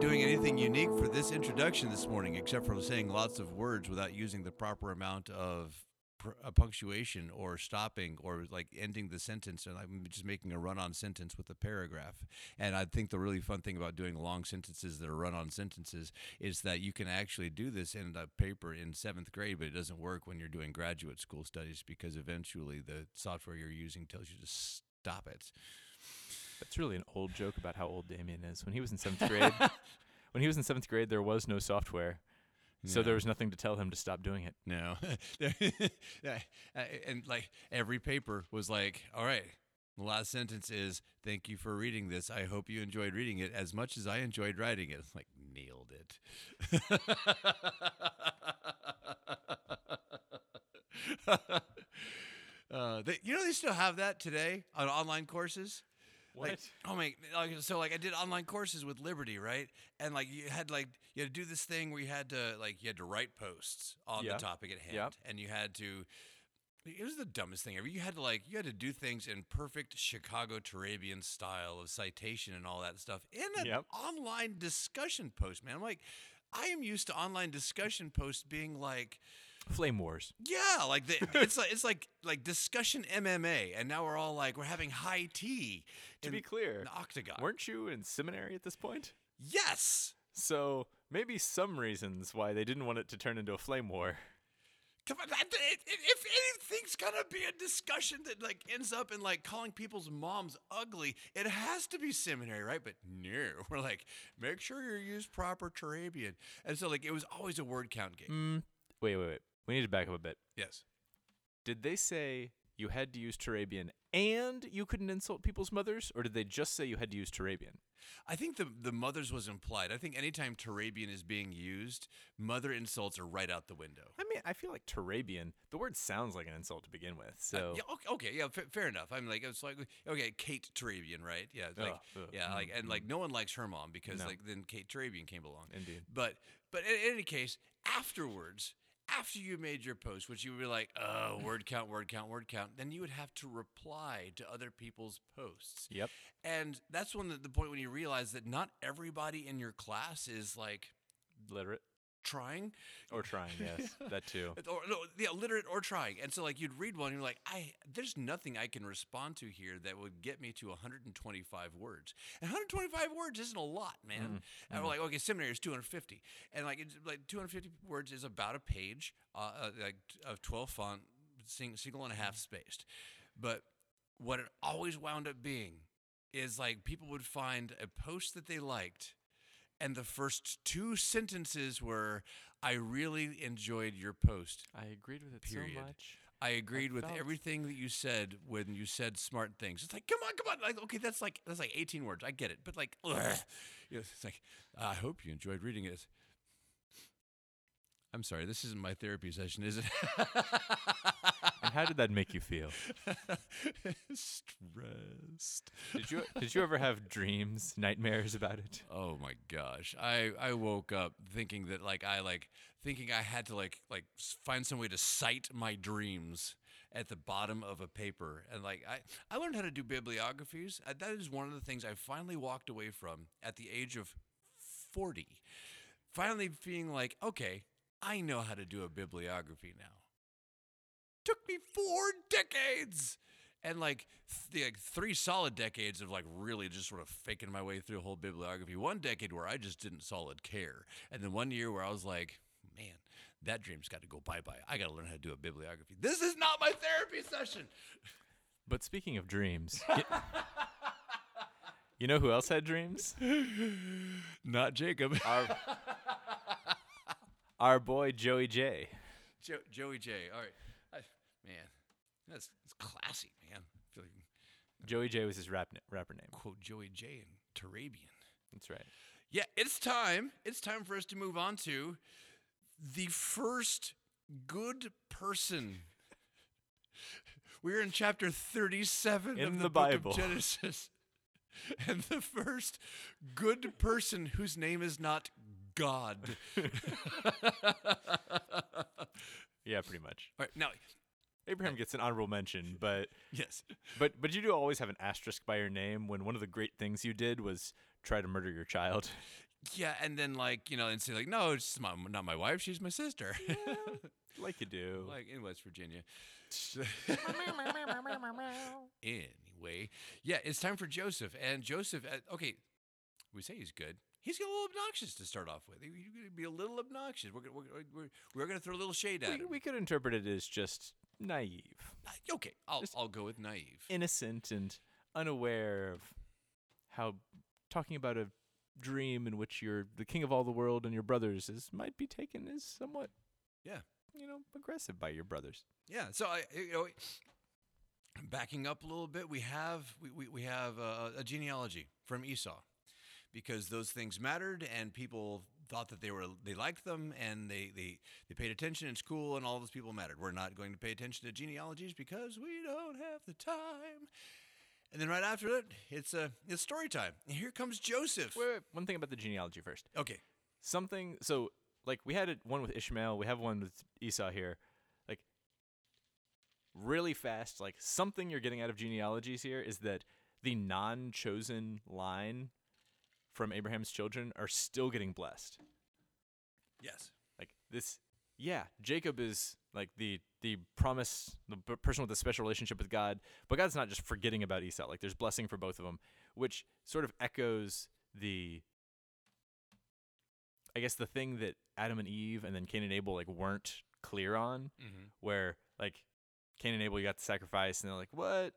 Doing anything unique for this introduction this morning, except for saying lots of words without using the proper amount of pr- uh, punctuation or stopping or like ending the sentence. And I'm just making a run-on sentence with a paragraph. And I think the really fun thing about doing long sentences that are run-on sentences is that you can actually do this in a paper in seventh grade, but it doesn't work when you're doing graduate school studies because eventually the software you're using tells you to stop it. That's really an old joke about how old Damien is. When he was in seventh grade, when he was in seventh grade, there was no software, so there was nothing to tell him to stop doing it. No. And like every paper was like, all right, the last sentence is, thank you for reading this. I hope you enjoyed reading it as much as I enjoyed writing it. It's like, nailed it. uh, they, you know, they still have that today on online courses. Like, What? oh my! Like, so like I did online courses with Liberty, right? And like you had like you had to do this thing where you had to like you had to write posts on Yeah. the topic at hand, Yep. and you had to. It was the dumbest thing ever. You had to like you had to do things in perfect Chicago Turabian style of citation and all that stuff in an Yep. online discussion post. Man, I'm like, I am used to online discussion posts being like. Flame Wars. Yeah, like the, it's like it's like like discussion MMA, and now we're all like we're having high tea. To be clear, the octagon. weren't you in seminary at this point? yes, So maybe some reasons why they didn't want it to turn into a flame war. come on. that- it- it- If anything's gonna be a discussion that like ends up in like calling people's moms ugly, it has to be seminary, right? But no, we're like make sure you use proper Turabian, and so like it was always a word count game. Mm, wait, wait, wait. We need to back up a bit. Yes. Did they say you had to use Turabian and you couldn't insult people's mothers, or did they just say you had to use Turabian? I think the the mothers was implied. I think anytime Turabian is being used, mother insults are right out the window. I mean, I feel like Turabian. The word sounds like an insult to begin with. Uh, so Yeah, okay, okay, yeah, fa- fair enough. I'm like, it's like, okay, Kate Turabian, right? Yeah, like, ugh, yeah, mm, like, and like, mm. no one likes her mom because No. like then Kate Turabian came along. Indeed. But but in, in any case, afterwards, after you made your post, which you would be like, oh, word count, word count, word count, then you would have to reply to other people's posts. Yep. And that's when the, the point when you realize that not everybody in your class is like literate trying or trying. Yes, that too. or no, yeah, literate or trying. And so like you'd read one and you're like, I there's nothing I can respond to here that would get me to 125 words. And 125 words isn't a lot, man. And we're like, okay, seminary is 250, and like it's like 250 words is about a page, uh, uh, like of 12 font, sing, single and a half spaced. But what it always wound up being is like people would find a post that they liked and the first two sentences were i really enjoyed your post I agreed with it Period. so much. i agreed with felt- everything that you said when you said smart things it's like come on come on like okay that's like that's like 18 words i get it but like ugh. You know, it's like i hope you enjoyed reading it i'm sorry this isn't my therapy session is it And how did that make you feel? stressed Did you did you ever have dreams, nightmares about it? Oh my gosh. I I woke up thinking that like I like thinking I had to like like find some way to cite my dreams at the bottom of a paper and like I I learned how to do bibliographies. That is one of the things I finally walked away from at the age of 40. Finally being like, okay, I know how to do a bibliography now. Took me four decades! And like, th- like three solid decades of like really just sort of faking my way through a whole bibliography. One decade where i just didn't solid care. And then one year where i was like man that dream's got to go bye-bye. I gotta learn how to do a bibliography. This is not my therapy session! But speaking of dreams, y- you know who else had dreams? not jacob. Our our boy Joey J. jo- joey j all right I, man that's, that's classy man like Joey J was his rap na- rapper name. quote joey j in turabian That's right. Yeah, it's time. It's time for us to move on to the first good person. We're in chapter 37 In of the, the book Bible. of Genesis. And the first good person whose name is not God. Yeah, pretty much. All right, now, Abraham gets an honorable mention, but yes. but but you do always have an asterisk by your name when one of the great things you did was try to murder your child. Yeah, and then like you know, and say like, no, it's my, not my wife. She's my sister. like you do. like in West Virginia. anyway, yeah, it's time for Joseph, and Joseph. Uh, okay, we say he's good. He's a little obnoxious to start off with. He's going to be a little obnoxious. We're we're, we're, we're going to throw a little shade at we, him. we could interpret it as just naive, Uh, okay, I'll Just- I'll go with naive. innocent, and unaware of how talking about a dream in which you're the king of all the world and your brothers is might be taken as somewhat, Yeah. you know, aggressive by your brothers. Yeah. So I, you know, backing up a little bit, we have we, we, we have a, a genealogy from Esau, because those things mattered and people thought that they were they liked them and they they they paid attention in school and all those people mattered. We're not going to pay attention to genealogies because we don't have the time. And then right after it, it's a it's story time. And here comes Joseph. Wait, wait, one thing about the genealogy first. Okay. something so like we had it one with Ishmael, we have one with Esau here. Like really fast, like something you're getting out of genealogies here is that the non-chosen line from Abraham's children are still getting blessed. Yes. Like this yeah, Jacob is like the the promise the person with the special relationship with God, but God's not just forgetting about Esau. Like there's blessing for both of them, which sort of echoes the I guess the thing that Adam and Eve and then Cain and Abel like weren't clear on, Mm-hmm. where like Cain and Abel you got the sacrifice and they're like, "What?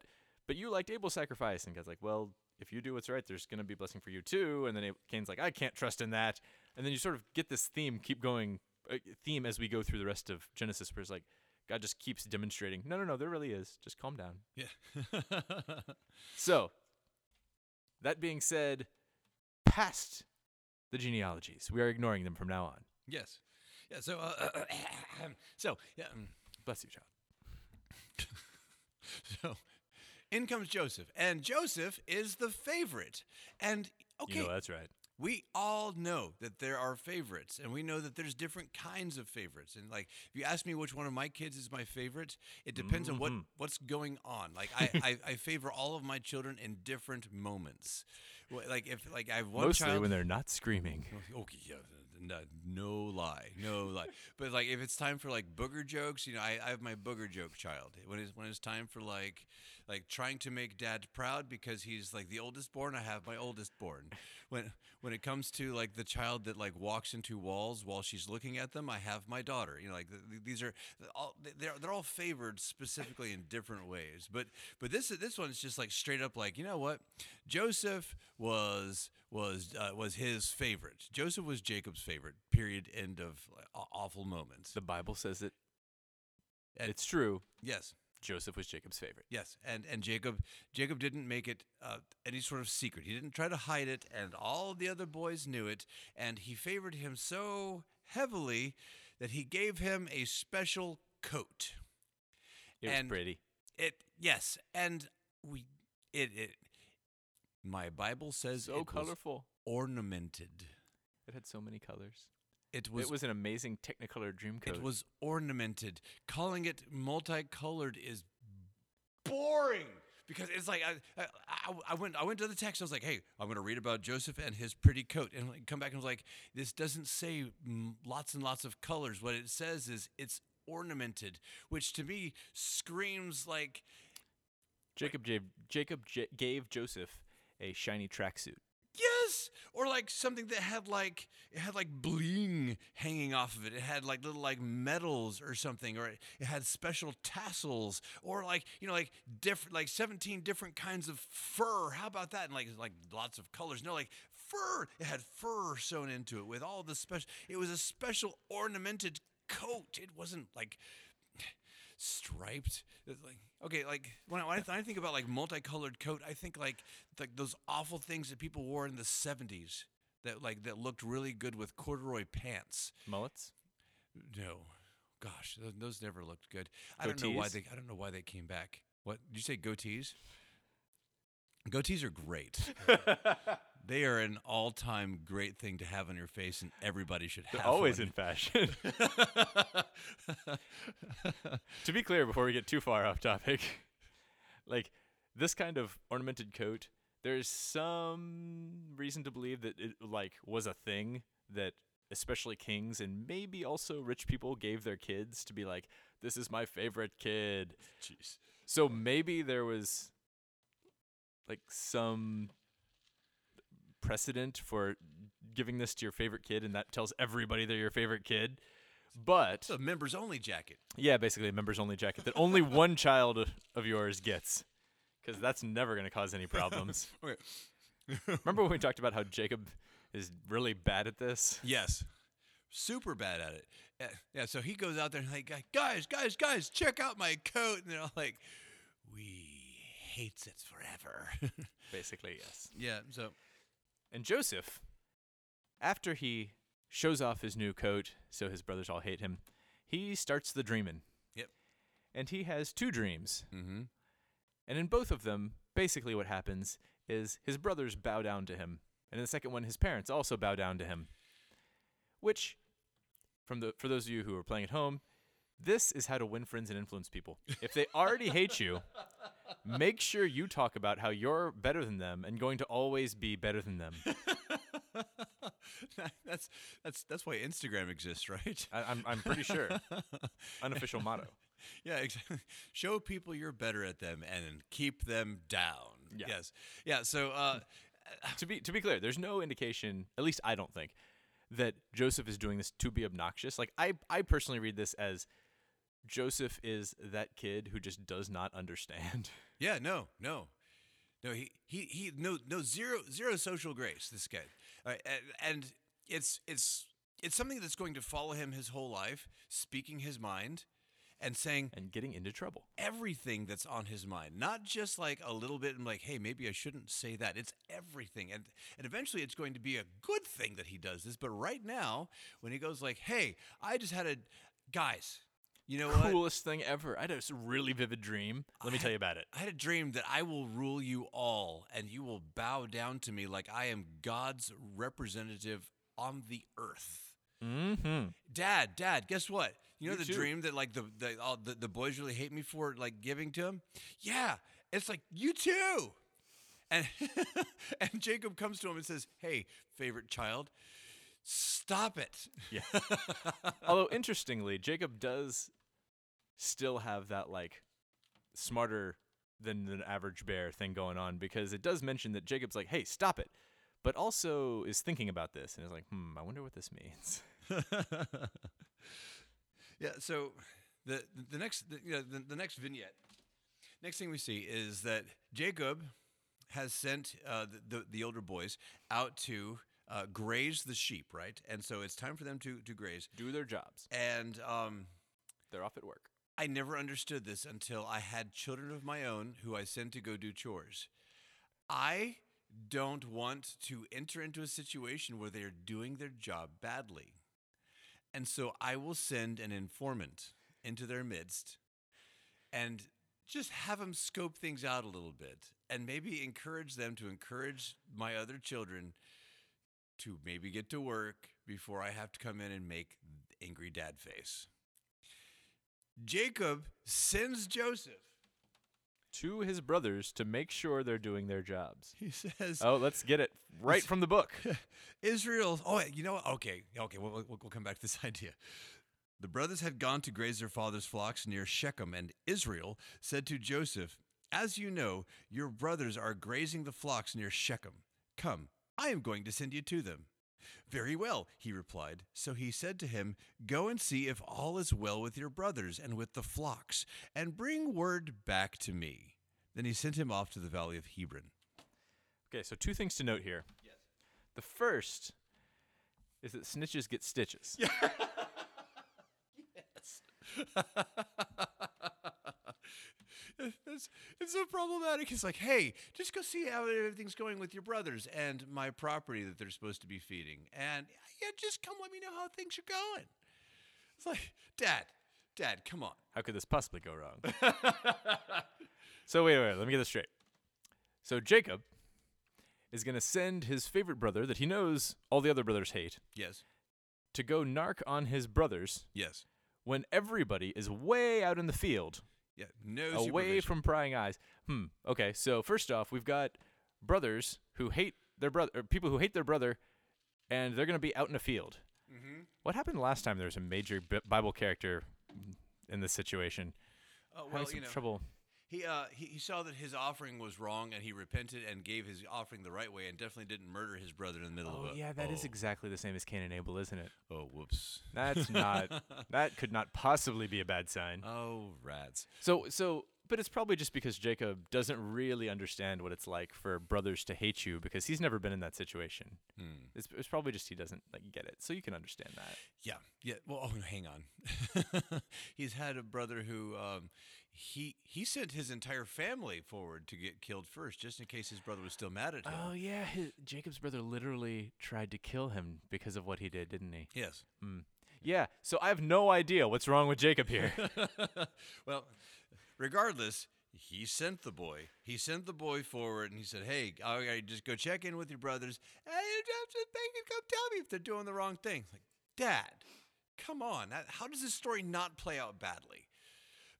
But you liked Abel's sacrifice." And God's like, "Well, if you do what's right, there's going to be blessing for you too." And then Cain's like, "I can't trust in that." And then you sort of get this theme keep going uh, theme as we go through the rest of Genesis where it's like God just keeps demonstrating, "No, no, no, there really is. Just calm down." Yeah. So, that being said, past the genealogies, we are ignoring them from now on. yes. Yeah. So uh, so yeah. um, Bless you, child. So in comes Joseph, and Joseph is the favorite. And okay, You know that's right. we all know that there are favorites, and we know that there's different kinds of favorites. And like, if you ask me which one of my kids is my favorite, it depends on what Mhm. what's going on. Like, I, I I favor all of my children in different moments. Like if like I have one Mostly child when they're not screaming. Okay, yeah, no, no lie, no lie. But like, if it's time for like booger jokes, you know, I, I have my booger joke child. When it's when it's time for like, like trying to make dad proud because he's like the oldest born, I have my oldest born. When when it comes to like the child that like walks into walls while she's looking at them, I have my daughter. You know, like th- th- these are all they're they're all favored specifically in different ways. But but this this one's just like straight up like you know what, Joseph was was uh, was his favorite. Joseph was Jacob's favorite. Period. End of like, awful moments. The Bible says it. And- it's true. yes. Joseph was Jacob's favorite. Yes, and and Jacob Jacob didn't make it uh, any sort of secret. He didn't try to hide it, and all the other boys knew it. And he favored him so heavily that he gave him a special coat. It was And- pretty. It yes, and we it it. My Bible says So it was colorful. ornamented. It had so many colors. It was it was an amazing Technicolor dream coat. It was ornamented. Calling it multicolored is boring because it's like I, I, I- I went I went to the text. I was like, hey, I'm going to read about Joseph and his pretty coat, and like, come back and was like, this doesn't say lots and lots of colors. What it says is it's ornamented, which to me screams like Jacob gave, Jacob j- gave Joseph a shiny tracksuit. Yes, or like something that had like it had like bling hanging off of it. It had like little like medals or something, or it, it had special tassels, or like you know like different like seventeen different kinds of fur. How about that? And like like lots of colors. No, like fur. It had fur sewn into it with all the special. It was a special ornamented coat. It wasn't like striped. It's like okay, like when I, when I, th- I think about like multicolored coat, I think like like those awful things that people wore in the '70s that like that looked really good with corduroy pants. Mullets? No, gosh, those, those never looked good. I don't know why they I don't know why they came back. What did you say? Goatees. Goatees are great. they are an all-time great thing to have on your face, and everybody should have. They're always one. in fashion. to be clear, before we get too far off topic, like this kind of ornamented coat there's some reason to believe that it like was a thing that especially kings and maybe also rich people gave their kids to be like this is my favorite kid. Jeez. So maybe there was like some precedent for giving this to your favorite kid and that tells everybody they're your favorite kid. But a members only jacket. yeah, basically a members only jacket that only one child of yours gets. Cuz that's never going to cause any problems. Okay. Remember when we talked about how Jacob is really bad at this? Yes. Super bad at it. Yeah, yeah, so he goes out there and like, guys, guys, guys, check out my coat. And they're all like, we hates it forever. Basically, yes. yeah, so And Joseph, after he shows off his new coat so his brothers all hate him, he starts the dreaming. Yep. And he has two dreams. mm-hmm. And in both of them, basically what happens is his brothers bow down to him. And in the second one, his parents also bow down to him. Which, from the for those of you who are playing at home, this is how to win friends and influence people. If they already hate you, make sure you talk about how you're better than them and going to always be better than them. that's that's that's why Instagram exists, right? I, I'm I'm pretty sure. Unofficial motto. Yeah, exactly. Show people you're better at them and keep them down. Yeah. Yes. Yeah. So, uh, to be to be clear, there's no indication, at least I don't think, that Joseph is doing this to be obnoxious. Like I I personally read this as Joseph is that kid who just does not understand. yeah, no, no, no. He he he. No no zero zero social grace. This guy, right, and, and it's it's it's something that's going to follow him his whole life, speaking his mind, and saying and getting into trouble. everything that's on his mind, not just like a little bit and like, hey, maybe I shouldn't say that. It's everything. And and eventually it's going to be a good thing that he does this. But right now, when he goes like, hey, I just had a guys, you know what? Coolest thing ever. I had a really vivid dream. Let me tell you about it. I had a dream that I will rule you all and you will bow down to me like I am God's representative on the earth. Mm-hmm. Dad, Dad, guess what? You know You the too. dream that like the the, all, the the boys really hate me for like giving to him. Yeah, it's like you too. And and Jacob comes to him and says, "Hey, favorite child, stop it." Yeah. Although interestingly, Jacob does still have that like smarter than the average bear thing going on because it does mention that Jacob's like, "Hey, stop it," but also is thinking about this and is like, "Hmm, I wonder what this means." yeah. So the the next the, you know, the, the next vignette, next thing we see is that Jacob has sent uh, the, the the older boys out to uh, graze the sheep, right? And so it's time for them to to graze. Do their jobs. And um, They're off at work. I never understood this until I had children of my own who I sent to go do chores. I don't want to enter into a situation where they are doing their job badly. And so I will send an informant into their midst and just have them scope things out a little bit and maybe encourage them to encourage my other children to maybe get to work before I have to come in and make angry dad face. Jacob sends Joseph. To his brothers to make sure they're doing their jobs. He says, Oh, let's get it right from the book. Israel. Oh, you know what? Okay, okay. We'll, we'll, we'll come back to this idea. The brothers had gone to graze their father's flocks near Shechem, and Israel said to Joseph, As you know, your brothers are grazing the flocks near Shechem. Come, I am going to send you to them. Very well, he replied. So he said to him, Go and see if all is well with your brothers and with the flocks, and bring word back to me. Then he sent him off to the valley of Hebron. Okay, so two things to note here. Yes. The first is that snitches get stitches. Yeah. it's, it's so problematic. It's like, hey, just go see how everything's going with your brothers and my property that they're supposed to be feeding. And yeah, just come let me know how things are going. It's like, Dad, Dad, come on. How could this possibly go wrong? so wait, wait, let me get this straight. So Jacob is going to send his favorite brother that he knows all the other brothers hate Yes, to go narc on his brothers yes. when everybody is way out in the field, Yeah, no away from prying eyes. Hmm. Okay, so first off, we've got brothers who hate their brother, or people who hate their brother, and they're going to be out in a field. Mm-hmm. What happened last time there was a major Bible character in this situation? Oh, Having well, you know, trouble. He, uh, he he saw that his offering was wrong, and he repented and gave his offering the right way, and definitely didn't murder his brother in the middle Oh of a. yeah, that is oh, exactly the same as Cain and Abel, isn't it? Oh, whoops. That's not. that could not possibly be a bad sign. Oh, rats. So so but it's probably just because Jacob doesn't really understand what it's like for brothers to hate you because he's never been in that situation. Hmm. It's, it's probably just he doesn't like get it. So you can understand that. Yeah, yeah. Well, oh, hang on. He's had a brother who um, he he sent his entire family forward to get killed first, just in case his brother was still mad at him. Oh yeah, his, Jacob's brother literally tried to kill him because of what he did, didn't he? yes. Mm. Yeah. So I have no idea what's wrong with Jacob here. well, regardless, he sent the boy. He sent the boy forward, and he said, "Hey, right, just go check in with your brothers, and you just they can come tell me if they're doing the wrong thing." Like, Dad, come on. That, how does this story not play out badly?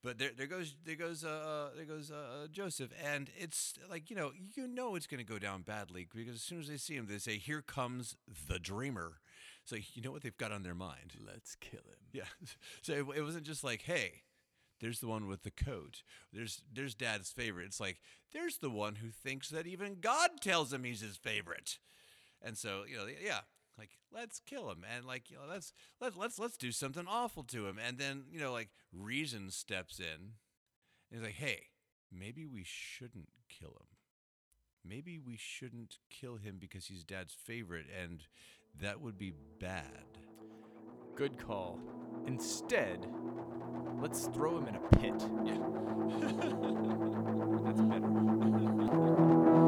But there, there goes, there goes, uh, uh, there goes uh, uh, Joseph, and it's like you know, you know, it's going to go down badly because as soon as they see him, they say, "Here comes the dreamer." So you know what they've got on their mind. Let's kill him. Yeah. So it, it wasn't just like, hey, there's the one with the coat. There's there's dad's favorite. It's like there's the one who thinks that even God tells him he's his favorite. And so, you know, yeah, like let's kill him and like, you know, let's let let's let's do something awful to him. And then, you know, like reason steps in. And he's like, "Hey, maybe we shouldn't kill him. Maybe we shouldn't kill him because he's dad's favorite and that would be bad." Good call. Instead, let's throw him in a pit. Yeah. That's